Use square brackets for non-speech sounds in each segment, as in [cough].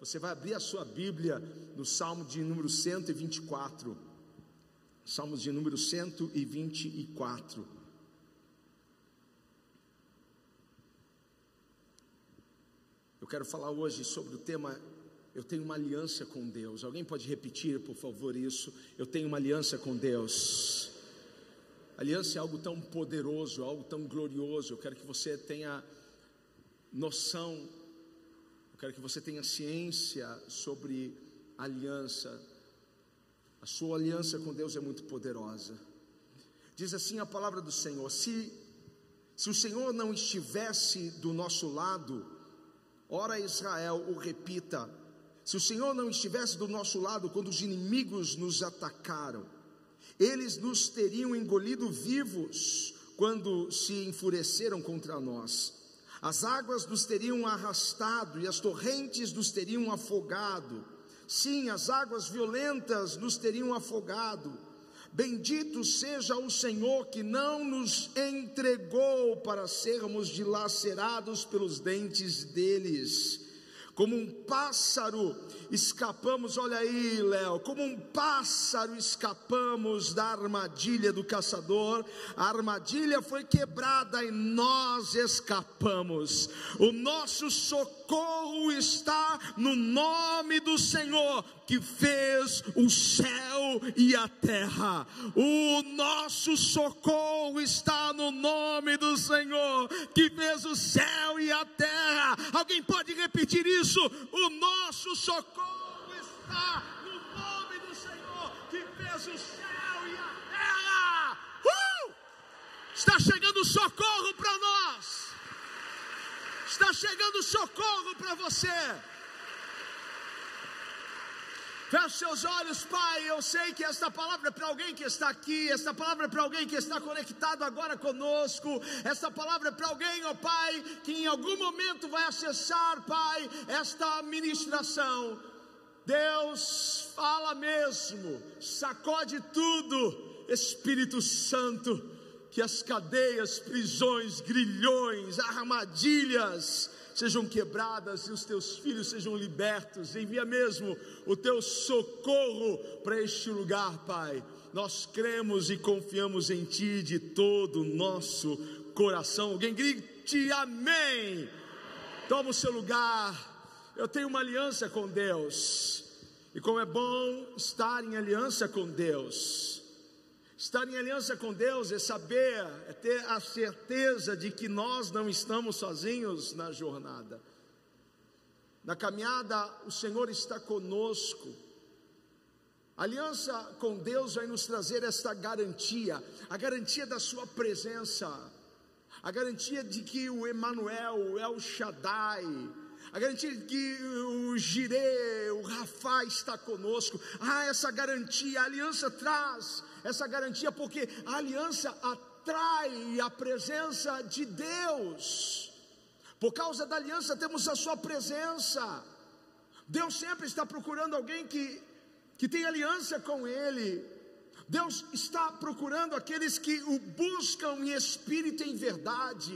Você vai abrir a sua Bíblia no Salmo de número 124. Salmos de número 124. Eu quero falar hoje sobre o tema Eu tenho uma aliança com Deus. Alguém pode repetir, por favor, isso? Eu tenho uma aliança com Deus. Aliança é algo tão poderoso, algo tão glorioso. Eu quero que você tenha noção, quero que você tenha ciência sobre aliança. A sua aliança com Deus é muito poderosa. Diz assim a palavra do Senhor: se, se o Senhor não estivesse do nosso lado, ora Israel, o repita, se o Senhor não estivesse do nosso lado quando os inimigos nos atacaram, eles nos teriam engolido vivos quando se enfureceram contra nós. As águas nos teriam arrastado e as torrentes nos teriam afogado. Sim, as águas violentas nos teriam afogado. Bendito seja o Senhor que não nos entregou para sermos dilacerados pelos dentes deles como um pássaro escapamos, olha aí, Léo, como um pássaro escapamos da armadilha do caçador. A armadilha foi quebrada e nós escapamos. O nosso socorro está no nome do Senhor que fez o céu e a terra. O nosso socorro está no nome do Senhor que fez o céu e a terra. Alguém pode repetir isso? O nosso socorro está no nome do Senhor que fez o céu e a terra. Uh! Está chegando socorro para nós. Está chegando socorro para você. Feche seus olhos, Pai. Eu sei que esta palavra é para alguém que está aqui, esta palavra é para alguém que está conectado agora conosco, esta palavra é para alguém, ó Pai, que em algum momento vai acessar, Pai, esta ministração. Deus, fala mesmo, sacode tudo, Espírito Santo, que as cadeias, prisões, grilhões, armadilhas, sejam quebradas e os teus filhos sejam libertos. Envia mesmo o teu socorro para este lugar, Pai. Nós cremos e confiamos em Ti de todo o nosso coração. Alguém grite amém. Toma o seu lugar. Eu tenho uma aliança com Deus. E como é bom estar em aliança com Deus. Estar em aliança com Deus é saber, é ter a certeza de que nós não estamos sozinhos na jornada. Na caminhada, o Senhor está conosco. A aliança com Deus vai nos trazer esta garantia, a garantia da Sua presença, a garantia de que o Emanuel, o El Shaddai, a garantia de que o Jirê, o Rafa está conosco. Ah, essa garantia, a aliança traz essa garantia, porque a aliança atrai a presença de Deus. Por causa da aliança, temos a Sua presença. Deus sempre está procurando alguém que, que tem aliança com Ele. Deus está procurando aqueles que o buscam em espírito e em verdade.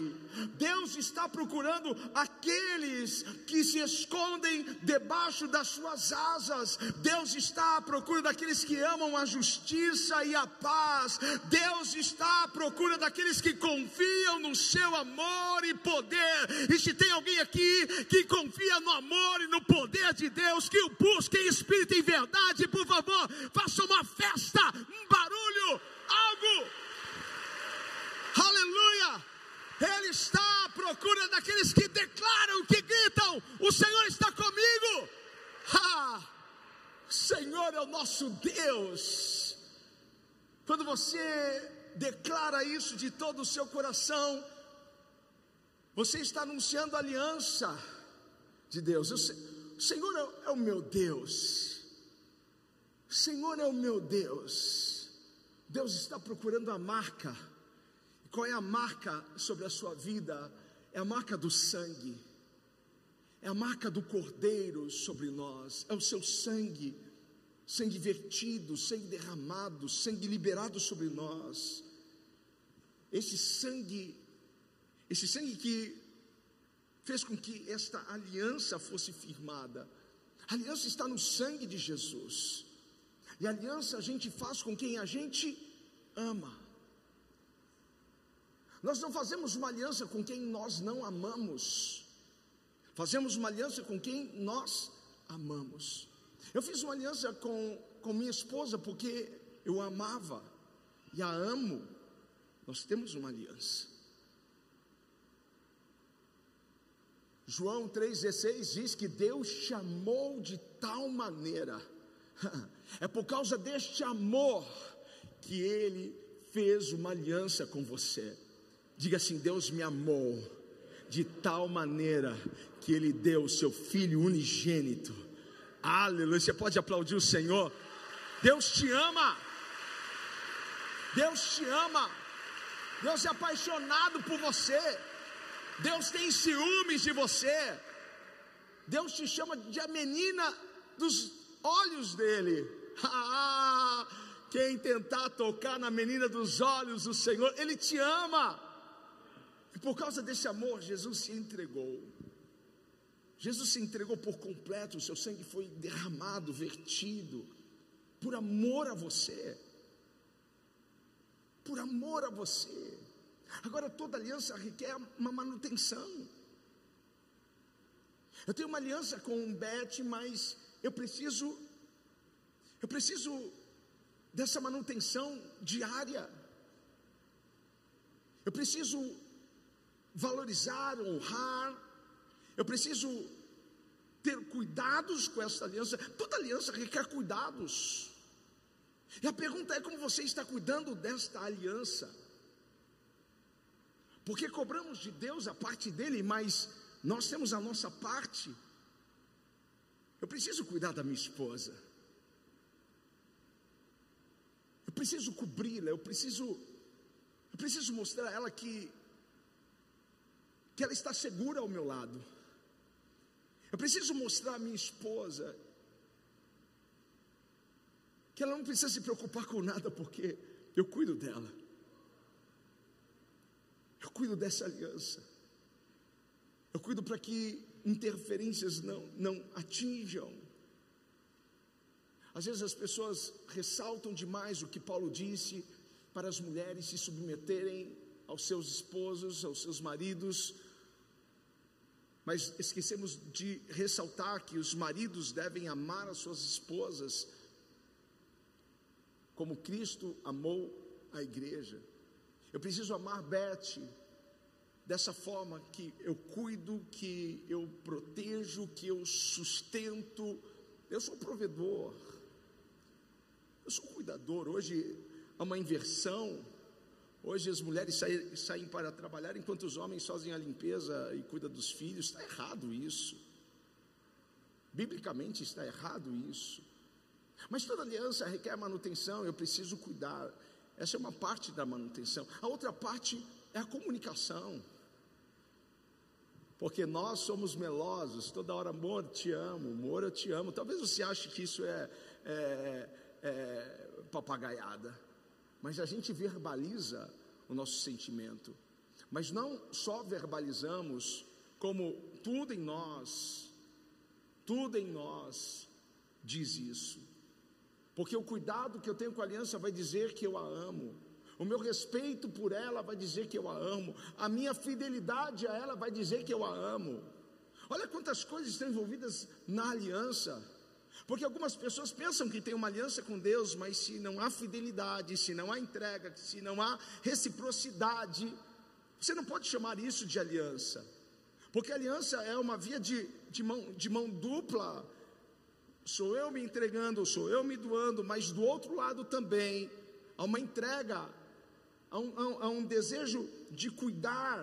Deus está procurando aqueles que se escondem debaixo das suas asas. Deus está à procura daqueles que amam a justiça e a paz. Deus está à procura daqueles que confiam no seu amor e poder. E se tem alguém aqui que confia no amor e no poder de Deus, que o busque em espírito e em verdade, por favor, faça uma festa barulho, algo. Aleluia! Ele está à procura daqueles que declaram, que gritam: O Senhor está comigo. Ah, o Senhor é o nosso Deus. Quando você declara isso de todo o seu coração, você está anunciando a aliança de Deus. O Senhor é o meu Deus. O Senhor é o meu Deus. Deus está procurando a marca. Qual é a marca sobre a sua vida? É a marca do sangue. É a marca do cordeiro sobre nós. É o seu sangue. Sangue vertido, sangue derramado, sangue liberado sobre nós. Esse sangue, esse sangue que fez com que esta aliança fosse firmada. A aliança está no sangue de Jesus. E aliança a gente faz com quem a gente ama. Nós não fazemos uma aliança com quem nós não amamos. Fazemos uma aliança com quem nós amamos. Eu fiz uma aliança com, com minha esposa porque eu amava e a amo. Nós temos uma aliança. João 3,16 diz que Deus chamou de tal maneira, [laughs] é por causa deste amor que Ele fez uma aliança com você. Diga assim: Deus me amou de tal maneira que Ele deu o seu Filho unigênito. Aleluia. Você pode aplaudir o Senhor. Deus te ama. Deus te ama. Deus é apaixonado por você. Deus tem ciúmes de você. Deus te chama de a menina dos olhos dele. [laughs] Ah, quem tentar tocar na menina dos olhos do Senhor, Ele te ama. E por causa desse amor, Jesus se entregou. Jesus se entregou por completo, o seu sangue foi derramado, vertido, por amor a você. Por amor a você. Agora, toda aliança requer uma manutenção. Eu tenho uma aliança com o Beth, mas eu preciso, eu preciso dessa manutenção diária. Eu preciso valorizar, honrar. Eu preciso ter cuidados com essa aliança. Toda aliança requer cuidados. E a pergunta é como você está cuidando desta aliança. Porque cobramos de Deus a parte dele, mas nós temos a nossa parte. Eu preciso cuidar da minha esposa. Eu preciso cobri-la, eu preciso eu preciso mostrar a ela que que ela está segura ao meu lado. Eu preciso mostrar à minha esposa que ela não precisa se preocupar com nada porque eu cuido dela. Eu cuido dessa aliança. Eu cuido para que interferências não, não atinjam. Às vezes as pessoas ressaltam demais o que Paulo disse para as mulheres se submeterem aos seus esposos, aos seus maridos, mas esquecemos de ressaltar que os maridos devem amar as suas esposas como Cristo amou a igreja. Eu preciso amar Beth dessa forma que eu cuido, que eu protejo, que eu sustento. Eu sou provedor. Eu sou cuidador. Hoje há uma inversão. Hoje as mulheres saem, saem para trabalhar enquanto os homens fazem a limpeza e cuidam dos filhos. Está errado isso. Biblicamente está errado isso. Mas toda aliança requer manutenção, eu preciso cuidar. Essa é uma parte da manutenção. A outra parte é a comunicação. Porque nós somos melosos, toda hora, amor, te amo, amor, eu te amo. Talvez você ache que isso é, é, é papagaiada, mas a gente verbaliza o nosso sentimento. Mas não só verbalizamos, como tudo em nós, tudo em nós diz isso. Porque o cuidado que eu tenho com a aliança vai dizer que eu a amo. O meu respeito por ela vai dizer que eu a amo. A minha fidelidade a ela vai dizer que eu a amo. Olha quantas coisas estão envolvidas na aliança. Porque algumas pessoas pensam que tem uma aliança com Deus, mas se não há fidelidade, se não há entrega, se não há reciprocidade, você não pode chamar isso de aliança. Porque aliança é uma via de, de, mão, de mão dupla sou eu me entregando, sou eu me doando, mas do outro lado também há uma entrega, há um, há um, desejo de cuidar.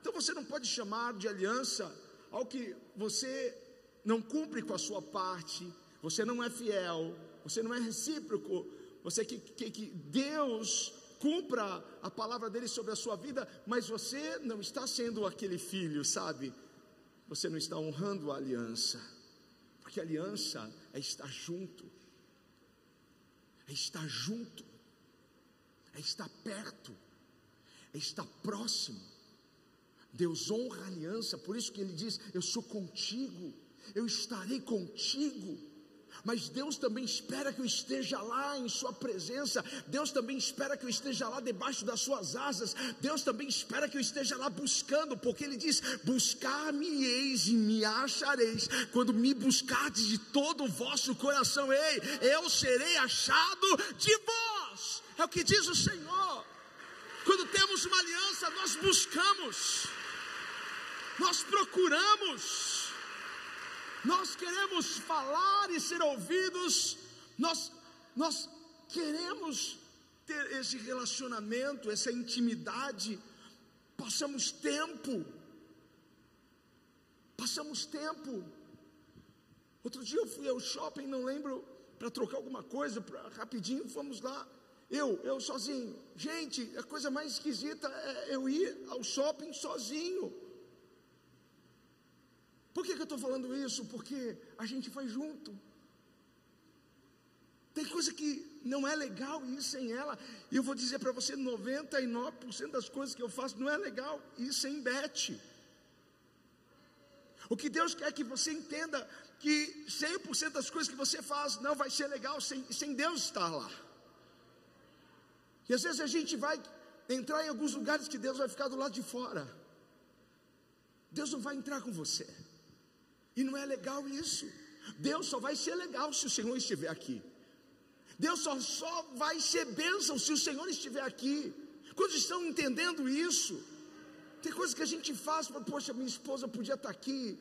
Então você não pode chamar de aliança ao que você não cumpre com a sua parte, você não é fiel, você não é recíproco, você que, que, que Deus cumpra a palavra dele sobre a sua vida, mas você não está sendo aquele filho, sabe? Você não está honrando a aliança. Porque aliança é estar junto, é estar junto, é estar perto, é estar próximo. Deus honra a aliança, por isso que ele diz: Eu sou contigo. eu estarei contigo. Mas Deus também espera que eu esteja lá em Sua presença, Deus também espera que eu esteja lá debaixo das Suas asas, Deus também espera que eu esteja lá buscando, porque Ele diz: Buscar-me-eis e me achareis, quando me buscardes de todo o vosso coração, ei, eu serei achado de vós, é o que diz o Senhor. Quando temos uma aliança, nós buscamos, nós procuramos, nós queremos falar e ser ouvidos, nós, nós queremos ter esse relacionamento, essa intimidade, passamos tempo, passamos tempo. Outro dia eu fui ao shopping, não lembro, para trocar alguma coisa, pra, rapidinho, fomos lá. Eu, eu sozinho. Gente, a coisa mais esquisita é eu ir ao shopping sozinho. Por que, que eu estou falando isso? Porque a gente vai junto. Tem coisa que não é legal ir sem ela. E eu vou dizer para você: 99% das coisas que eu faço não é legal ir sem Beth. O que Deus quer que você entenda que 100% das coisas que você faz não vai ser legal sem, sem Deus estar lá. E às vezes a gente vai entrar em alguns lugares que Deus vai ficar do lado de fora. Deus não vai entrar com você. E não é legal isso. Deus só vai ser legal se o Senhor estiver aqui. Deus só, só vai ser bênção se o Senhor estiver aqui. Quando estão entendendo isso? Tem coisas que a gente faz, poxa, minha esposa podia estar aqui.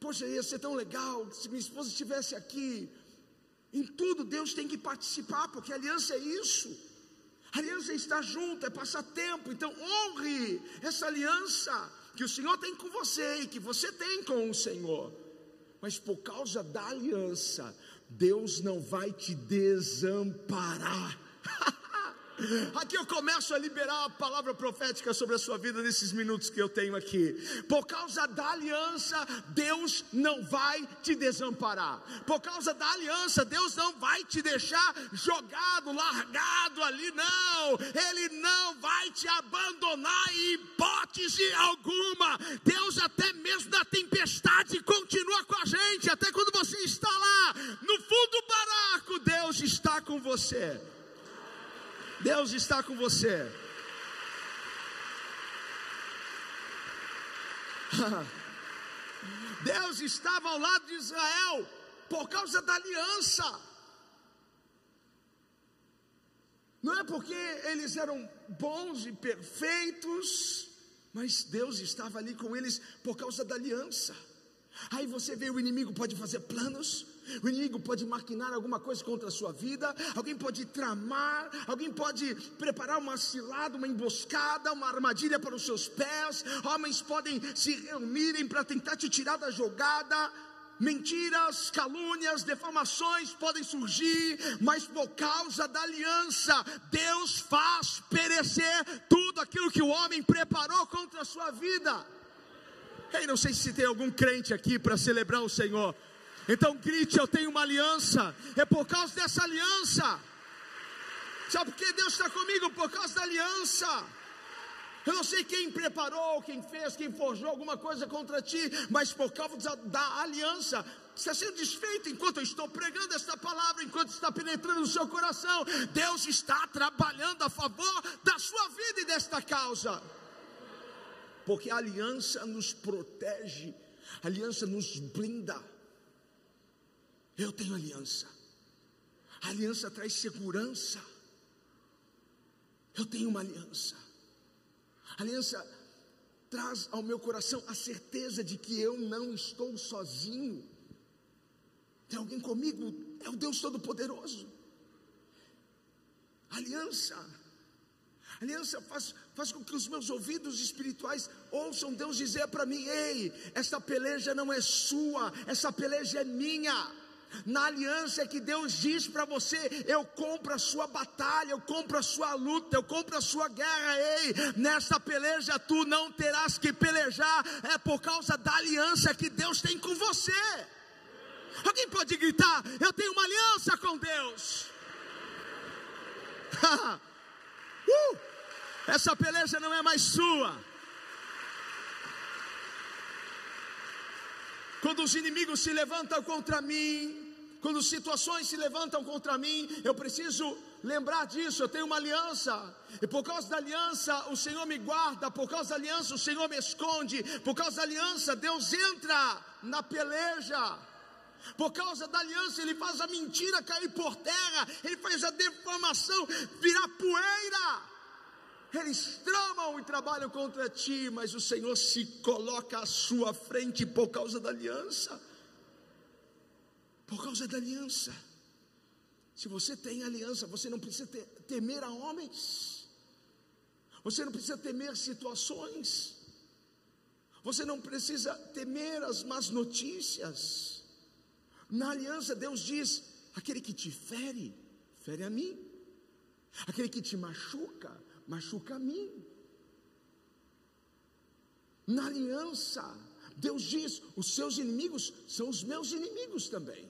Poxa, ia ser tão legal se minha esposa estivesse aqui. Em tudo Deus tem que participar, porque aliança é isso. Aliança é estar junto, é passar tempo. Então honre essa aliança que o Senhor tem com você e que você tem com o Senhor mas por causa da aliança, Deus não vai te desamparar. [laughs] Aqui eu começo a liberar a palavra profética sobre a sua vida nesses minutos que eu tenho aqui. Por causa da aliança, Deus não vai te desamparar. Por causa da aliança, Deus não vai te deixar jogado, largado ali, não. Ele não vai te abandonar em hipótese alguma. Deus, até mesmo na tempestade, continua com a gente. Até quando você está lá no fundo do barco, Deus está com você. Deus está com você. [laughs] Deus estava ao lado de Israel por causa da aliança. Não é porque eles eram bons e perfeitos, mas Deus estava ali com eles por causa da aliança. Aí você vê o inimigo pode fazer planos, o inimigo pode maquinar alguma coisa contra a sua vida, alguém pode tramar, alguém pode preparar uma cilada, uma emboscada, uma armadilha para os seus pés, homens podem se reunirem para tentar te tirar da jogada. Mentiras, calúnias, defamações podem surgir, mas por causa da aliança, Deus faz perecer tudo aquilo que o homem preparou contra a sua vida. Ei, não sei se tem algum crente aqui para celebrar o Senhor. Então grite: Eu tenho uma aliança. É por causa dessa aliança. Sabe por que Deus está comigo? Por causa da aliança. Eu não sei quem preparou, quem fez, quem forjou alguma coisa contra ti, mas por causa da aliança, está sendo desfeito enquanto eu estou pregando esta palavra, enquanto está penetrando no seu coração. Deus está trabalhando a favor da sua vida e desta causa, porque a aliança nos protege, a aliança nos blinda. Eu tenho aliança. A aliança traz segurança. Eu tenho uma aliança. A aliança traz ao meu coração a certeza de que eu não estou sozinho. Tem alguém comigo? É o Deus Todo-Poderoso. Aliança. Aliança faz, faz com que os meus ouvidos espirituais ouçam Deus dizer para mim: Ei, esta peleja não é sua, essa peleja é minha. Na aliança que Deus diz para você: eu compro a sua batalha, eu compro a sua luta, eu compro a sua guerra. Ei, nesta peleja tu não terás que pelejar, é por causa da aliança que Deus tem com você. Alguém pode gritar: Eu tenho uma aliança com Deus. [laughs] uh, essa peleja não é mais sua. Quando os inimigos se levantam contra mim, quando situações se levantam contra mim, eu preciso lembrar disso. Eu tenho uma aliança, e por causa da aliança, o Senhor me guarda. Por causa da aliança, o Senhor me esconde. Por causa da aliança, Deus entra na peleja. Por causa da aliança, Ele faz a mentira cair por terra, Ele faz a deformação virar poeira. Eles tramam e trabalham contra ti, mas o Senhor se coloca à sua frente por causa da aliança. Por causa da aliança. Se você tem aliança, você não precisa ter, temer a homens. Você não precisa temer situações. Você não precisa temer as más notícias. Na aliança, Deus diz: aquele que te fere, fere a mim. Aquele que te machuca, machuca a mim. Na aliança, Deus diz: os seus inimigos são os meus inimigos também.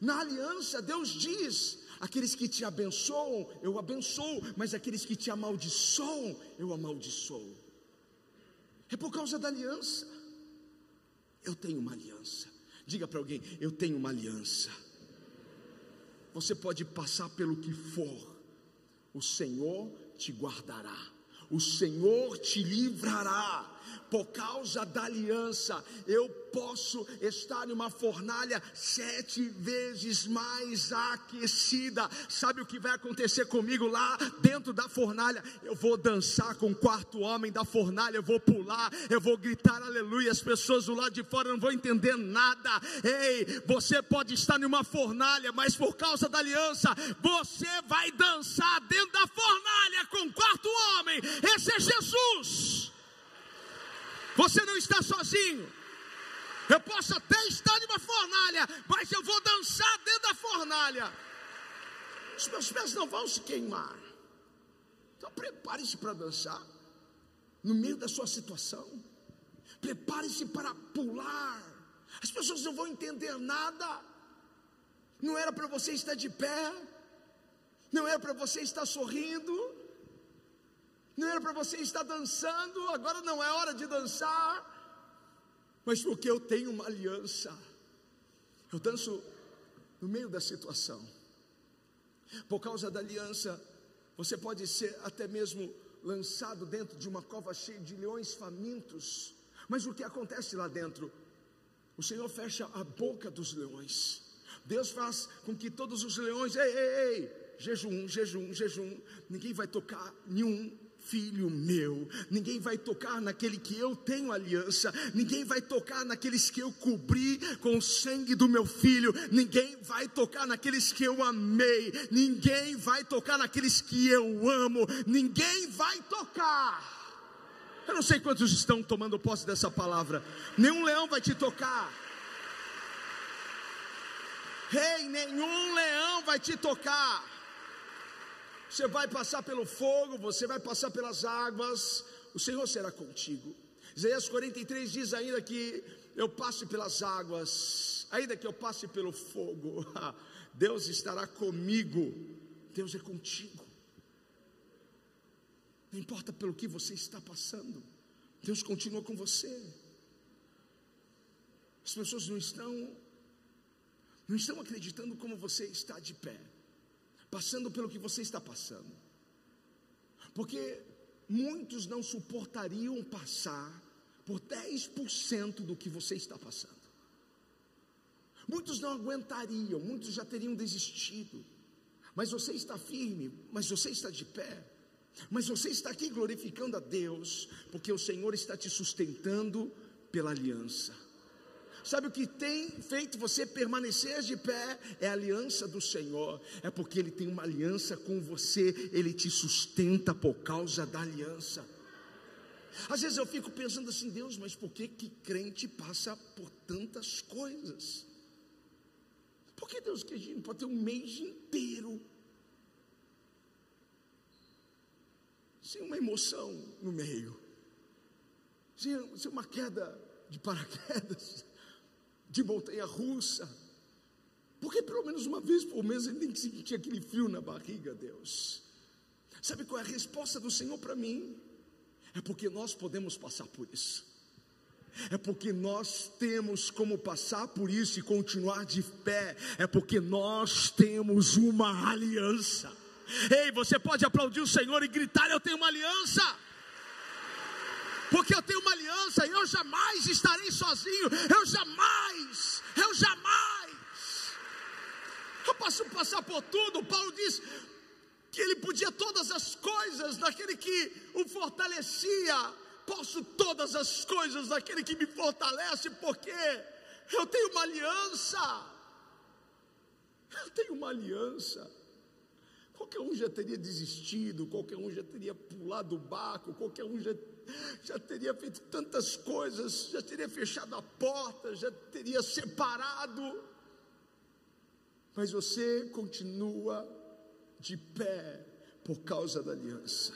Na aliança, Deus diz: aqueles que te abençoam, eu abençoo, mas aqueles que te amaldiçoam, eu amaldiçoo. É por causa da aliança. Eu tenho uma aliança. Diga para alguém: eu tenho uma aliança. Você pode passar pelo que for, o Senhor te guardará, o Senhor te livrará por causa da aliança, eu posso estar em uma fornalha sete vezes mais aquecida. Sabe o que vai acontecer comigo lá dentro da fornalha? Eu vou dançar com o quarto homem da fornalha, eu vou pular, eu vou gritar aleluia. As pessoas do lado de fora não vão entender nada. Ei, você pode estar em uma fornalha, mas por causa da aliança, você vai dançar dentro da fornalha com o quarto homem. Esse é Jesus. Você não está sozinho. Eu posso até estar em uma fornalha, mas eu vou dançar dentro da fornalha. Os meus pés não vão se queimar. Então prepare-se para dançar no meio da sua situação. Prepare-se para pular. As pessoas não vão entender nada. Não era para você estar de pé. Não era para você estar sorrindo. Não era para você estar dançando, agora não é hora de dançar. Mas porque eu tenho uma aliança. Eu danço no meio da situação. Por causa da aliança, você pode ser até mesmo lançado dentro de uma cova cheia de leões famintos. Mas o que acontece lá dentro? O Senhor fecha a boca dos leões. Deus faz com que todos os leões, ei, ei, ei, jejum, jejum, jejum, ninguém vai tocar nenhum filho meu, ninguém vai tocar naquele que eu tenho aliança, ninguém vai tocar naqueles que eu cobri com o sangue do meu filho, ninguém vai tocar naqueles que eu amei, ninguém vai tocar naqueles que eu amo, ninguém vai tocar. Eu não sei quantos estão tomando posse dessa palavra, nenhum leão vai te tocar. Rei, hey, nenhum leão vai te tocar. Você vai passar pelo fogo, você vai passar pelas águas, o Senhor será contigo. Isaías 43 diz ainda que eu passe pelas águas, ainda que eu passe pelo fogo, [laughs] Deus estará comigo. Deus é contigo. Não importa pelo que você está passando, Deus continua com você. As pessoas não estão não estão acreditando como você está de pé passando pelo que você está passando. Porque muitos não suportariam passar por 10% do que você está passando. Muitos não aguentariam, muitos já teriam desistido. Mas você está firme, mas você está de pé. Mas você está aqui glorificando a Deus, porque o Senhor está te sustentando pela aliança. Sabe o que tem feito você permanecer de pé? É a aliança do Senhor. É porque Ele tem uma aliança com você, Ele te sustenta por causa da aliança. Às vezes eu fico pensando assim, Deus, mas por que que crente passa por tantas coisas? Por que Deus que a gente pode ter um mês inteiro sem uma emoção no meio, sem, sem uma queda de paraquedas? De montanha russa. Porque pelo menos uma vez por mês ele tem que sentir aquele frio na barriga, Deus. Sabe qual é a resposta do Senhor para mim? É porque nós podemos passar por isso. é porque nós temos como passar por isso e continuar de pé, é porque nós temos uma aliança. Ei, você pode aplaudir o Senhor e gritar: Eu tenho uma aliança. Porque eu tenho uma aliança eu jamais estarei sozinho. Eu jamais, eu jamais. Eu posso passar por tudo. Paulo diz que ele podia todas as coisas daquele que o fortalecia. Posso todas as coisas daquele que me fortalece, porque eu tenho uma aliança. Eu tenho uma aliança. Qualquer um já teria desistido, qualquer um já teria pulado o barco, qualquer um já, já teria feito tantas coisas, já teria fechado a porta, já teria separado. Mas você continua de pé por causa da aliança.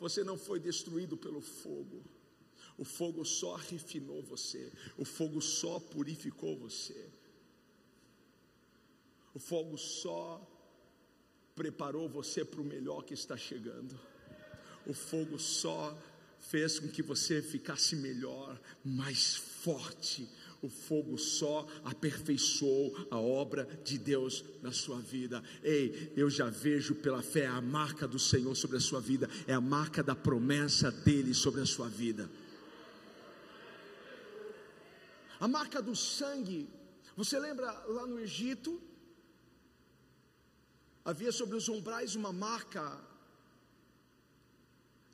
Você não foi destruído pelo fogo. O fogo só refinou você. O fogo só purificou você. O fogo só preparou você para o melhor que está chegando. O fogo só fez com que você ficasse melhor, mais forte. O fogo só aperfeiçoou a obra de Deus na sua vida. Ei, eu já vejo pela fé a marca do Senhor sobre a sua vida, é a marca da promessa dele sobre a sua vida. A marca do sangue. Você lembra lá no Egito? Havia sobre os umbrais uma marca.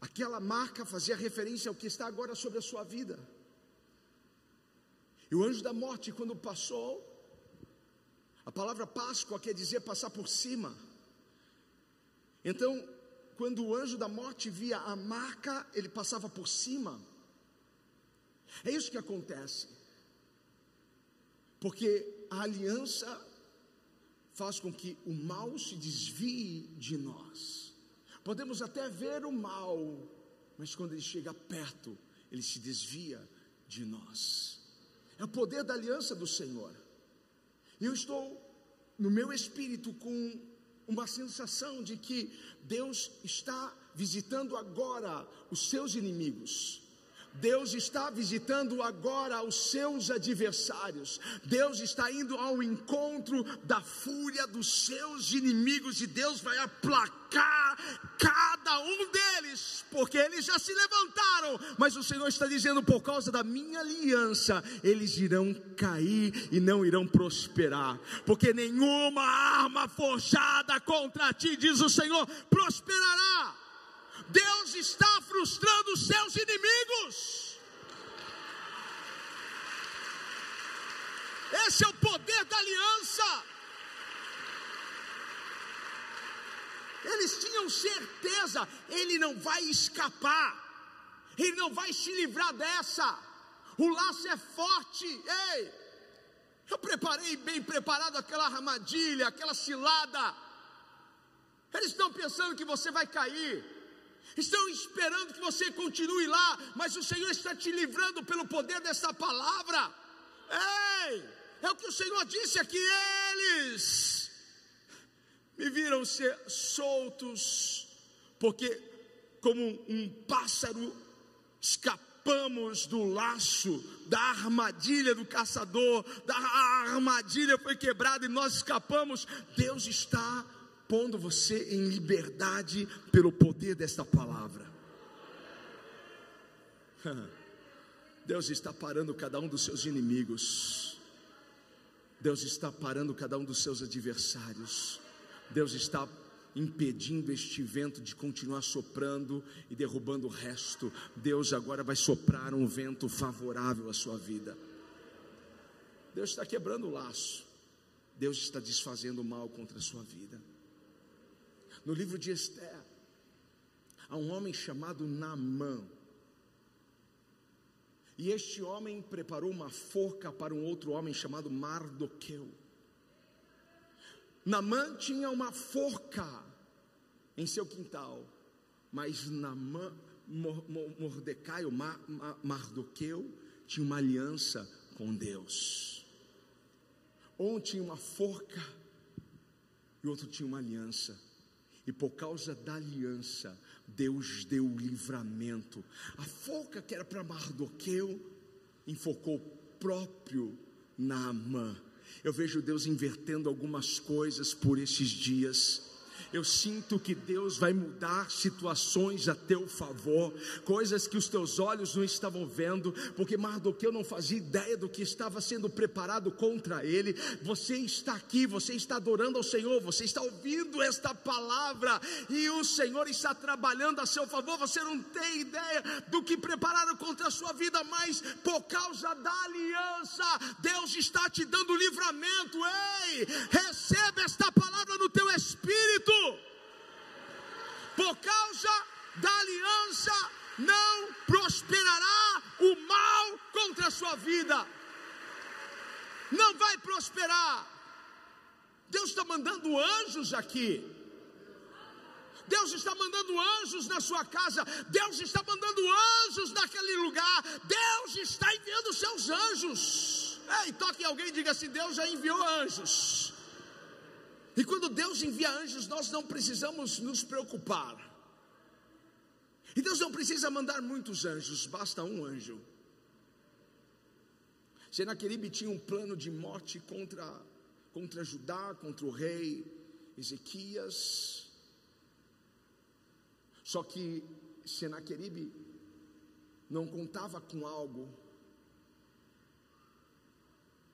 Aquela marca fazia referência ao que está agora sobre a sua vida. E o anjo da morte, quando passou, a palavra Páscoa quer dizer passar por cima. Então, quando o anjo da morte via a marca, ele passava por cima. É isso que acontece. Porque a aliança faz com que o mal se desvie de nós. Podemos até ver o mal, mas quando ele chega perto, ele se desvia de nós. É o poder da aliança do Senhor. Eu estou no meu espírito com uma sensação de que Deus está visitando agora os seus inimigos. Deus está visitando agora os seus adversários. Deus está indo ao encontro da fúria dos seus inimigos e Deus vai aplacar cada um deles, porque eles já se levantaram, mas o Senhor está dizendo por causa da minha aliança, eles irão cair e não irão prosperar, porque nenhuma arma forjada contra ti, diz o Senhor, prosperará. Deus está frustrando os seus inimigos. Esse é o poder da aliança. Eles tinham certeza, ele não vai escapar, ele não vai se livrar dessa. O laço é forte, ei. Eu preparei bem preparado aquela armadilha, aquela cilada. Eles estão pensando que você vai cair estão esperando que você continue lá, mas o Senhor está te livrando pelo poder dessa palavra. Ei, é o que o Senhor disse aqui: eles me viram ser soltos, porque como um pássaro escapamos do laço, da armadilha do caçador, da armadilha foi quebrada e nós escapamos. Deus está pondo você em liberdade pelo poder desta palavra. [laughs] Deus está parando cada um dos seus inimigos. Deus está parando cada um dos seus adversários. Deus está impedindo este vento de continuar soprando e derrubando o resto. Deus agora vai soprar um vento favorável à sua vida. Deus está quebrando o laço. Deus está desfazendo o mal contra a sua vida. No livro de Esther, há um homem chamado Naamã. E este homem preparou uma forca para um outro homem chamado Mardoqueu. Namã tinha uma forca em seu quintal, mas Namã, Mordecai, Mardoqueu, tinha uma aliança com Deus. Um tinha uma forca e outro tinha uma aliança. E por causa da aliança, Deus deu o livramento. A foca que era para Mardoqueu enfocou próprio Naamã. Eu vejo Deus invertendo algumas coisas por esses dias eu sinto que Deus vai mudar situações a teu favor, coisas que os teus olhos não estavam vendo, porque Mardoqueu não fazia ideia do que estava sendo preparado contra ele. Você está aqui, você está adorando ao Senhor, você está ouvindo esta palavra e o Senhor está trabalhando a seu favor. Você não tem ideia do que prepararam contra a sua vida, mas por causa da aliança, Deus está te dando livramento. Ei, recebe esta palavra no teu espírito por causa da aliança, não prosperará o mal contra a sua vida, não vai prosperar. Deus está mandando anjos aqui. Deus está mandando anjos na sua casa, Deus está mandando anjos naquele lugar, Deus está enviando seus anjos. Ei, toque alguém e diga assim: Deus já enviou anjos. E quando Deus envia anjos, nós não precisamos nos preocupar. E Deus não precisa mandar muitos anjos, basta um anjo. Senaqueribe tinha um plano de morte contra, contra Judá, contra o rei Ezequias. Só que Senaqueribe não contava com algo,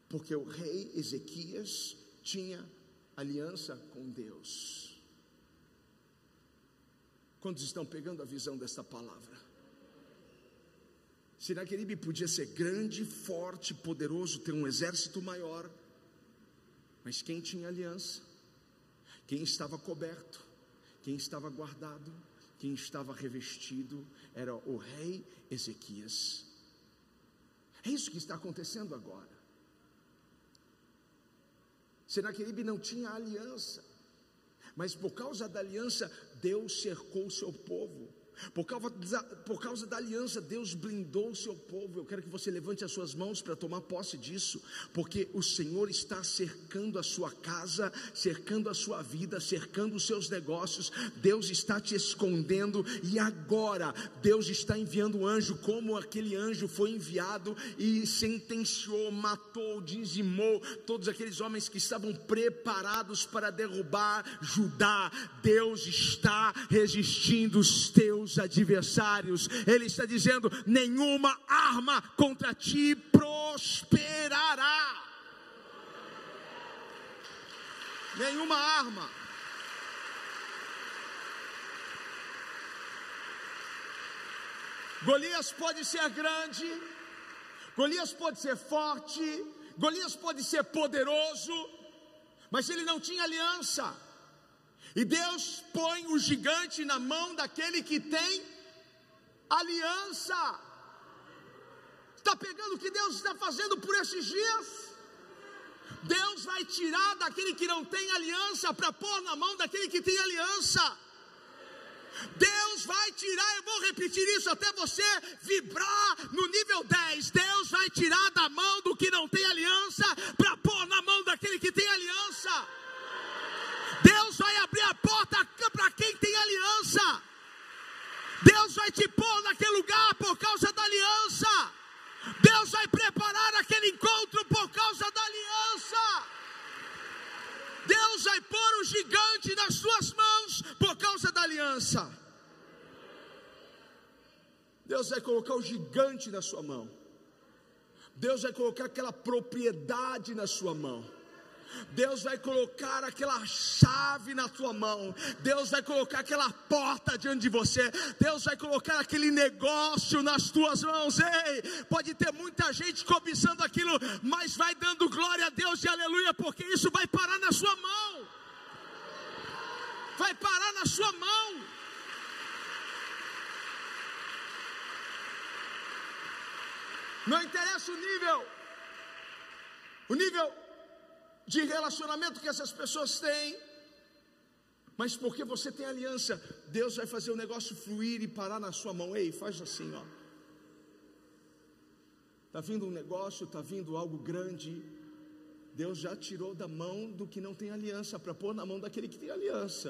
porque o rei Ezequias tinha aliança com Deus. Quantos estão pegando a visão desta palavra? Sinaqueribe podia ser grande, forte, poderoso, ter um exército maior, mas quem tinha aliança? Quem estava coberto? Quem estava guardado? Quem estava revestido? Era o rei Ezequias. É isso que está acontecendo agora. Senaqueribe não tinha aliança, mas por causa da aliança, Deus cercou o seu povo. Por causa, da, por causa da aliança, Deus blindou o seu povo. Eu quero que você levante as suas mãos para tomar posse disso, porque o Senhor está cercando a sua casa, cercando a sua vida, cercando os seus negócios. Deus está te escondendo e agora Deus está enviando um anjo, como aquele anjo foi enviado e sentenciou, matou, dizimou todos aqueles homens que estavam preparados para derrubar Judá. Deus está resistindo os teus seus adversários. Ele está dizendo: nenhuma arma contra ti prosperará. Nenhuma arma. Golias pode ser grande, Golias pode ser forte, Golias pode ser poderoso, mas ele não tinha aliança. E Deus põe o gigante na mão daquele que tem aliança. Está pegando o que Deus está fazendo por esses dias? Deus vai tirar daquele que não tem aliança para pôr na mão daquele que tem aliança. Deus vai tirar, eu vou repetir isso até você vibrar no nível 10. Deus vai tirar da mão do que não tem aliança para pôr na mão daquele que tem aliança. Deus vai abrir a porta para quem tem aliança. Deus vai te pôr naquele lugar por causa da aliança. Deus vai preparar aquele encontro por causa da aliança. Deus vai pôr o gigante nas suas mãos por causa da aliança. Deus vai colocar o gigante na sua mão. Deus vai colocar aquela propriedade na sua mão. Deus vai colocar aquela chave na tua mão, Deus vai colocar aquela porta diante de você, Deus vai colocar aquele negócio nas tuas mãos. Ei, pode ter muita gente cobiçando aquilo, mas vai dando glória a Deus e aleluia, porque isso vai parar na sua mão. Vai parar na sua mão. Não interessa o nível, o nível de relacionamento que essas pessoas têm, mas porque você tem aliança, Deus vai fazer o negócio fluir e parar na sua mão. Ei, faz assim, ó. Está vindo um negócio, está vindo algo grande. Deus já tirou da mão do que não tem aliança, para pôr na mão daquele que tem aliança.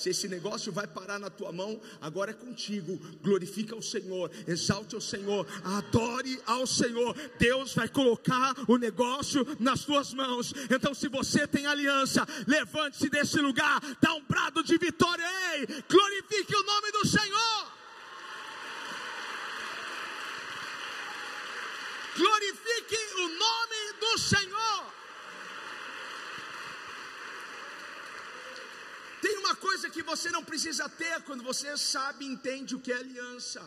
Se esse negócio vai parar na tua mão, agora é contigo. Glorifica o Senhor, exalte o Senhor, adore ao Senhor. Deus vai colocar o negócio nas tuas mãos. Então, se você tem aliança, levante-se desse lugar, dá um brado de vitória. Ei, glorifique o nome do Senhor. Glorifique o nome do Senhor. Tem uma coisa que você não precisa ter quando você sabe e entende o que é aliança.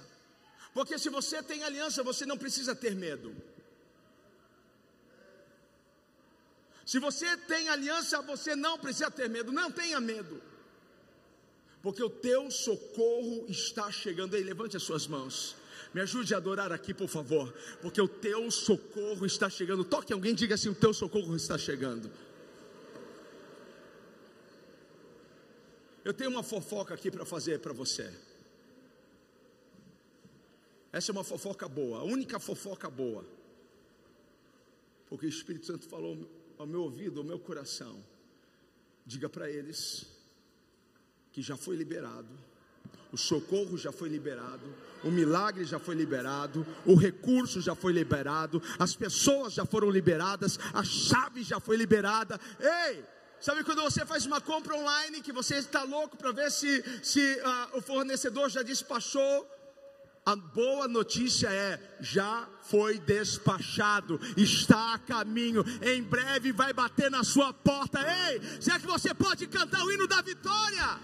Porque se você tem aliança, você não precisa ter medo. Se você tem aliança, você não precisa ter medo. Não tenha medo. Porque o teu socorro está chegando. Ei, levante as suas mãos. Me ajude a adorar aqui, por favor. Porque o teu socorro está chegando. Toque alguém, diga assim: o teu socorro está chegando. Eu tenho uma fofoca aqui para fazer para você. Essa é uma fofoca boa, a única fofoca boa. Porque o Espírito Santo falou ao meu ouvido, ao meu coração. Diga para eles que já foi liberado, o socorro já foi liberado, o milagre já foi liberado, o recurso já foi liberado, as pessoas já foram liberadas, a chave já foi liberada. Ei, Sabe quando você faz uma compra online que você está louco para ver se, se uh, o fornecedor já despachou? A boa notícia é: já foi despachado, está a caminho, em breve vai bater na sua porta. Ei, será que você pode cantar o hino da vitória?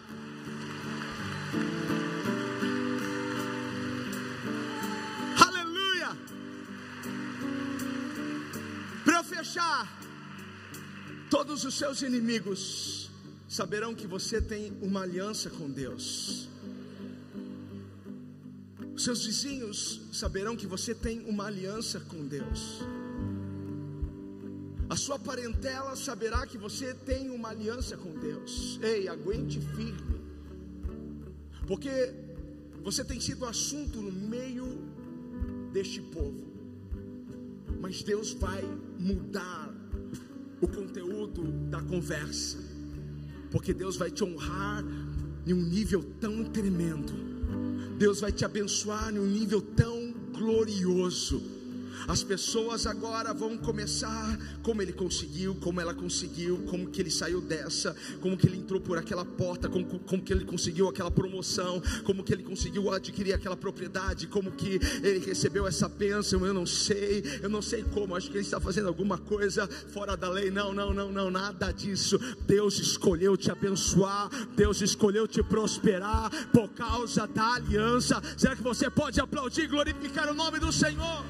Aleluia! Para eu fechar, Todos os seus inimigos saberão que você tem uma aliança com Deus. Seus vizinhos saberão que você tem uma aliança com Deus. A sua parentela saberá que você tem uma aliança com Deus. Ei, aguente firme. Porque você tem sido assunto no meio deste povo. Mas Deus vai mudar o conteúdo da conversa, porque Deus vai te honrar em um nível tão tremendo, Deus vai te abençoar em um nível tão glorioso as pessoas agora vão começar como ele conseguiu, como ela conseguiu, como que ele saiu dessa, como que ele entrou por aquela porta, como, como que ele conseguiu aquela promoção, como que ele conseguiu adquirir aquela propriedade, como que ele recebeu essa bênção, eu não sei, eu não sei como, acho que ele está fazendo alguma coisa fora da lei. Não, não, não, não, nada disso. Deus escolheu te abençoar, Deus escolheu te prosperar por causa da aliança. Será que você pode aplaudir e glorificar o nome do Senhor?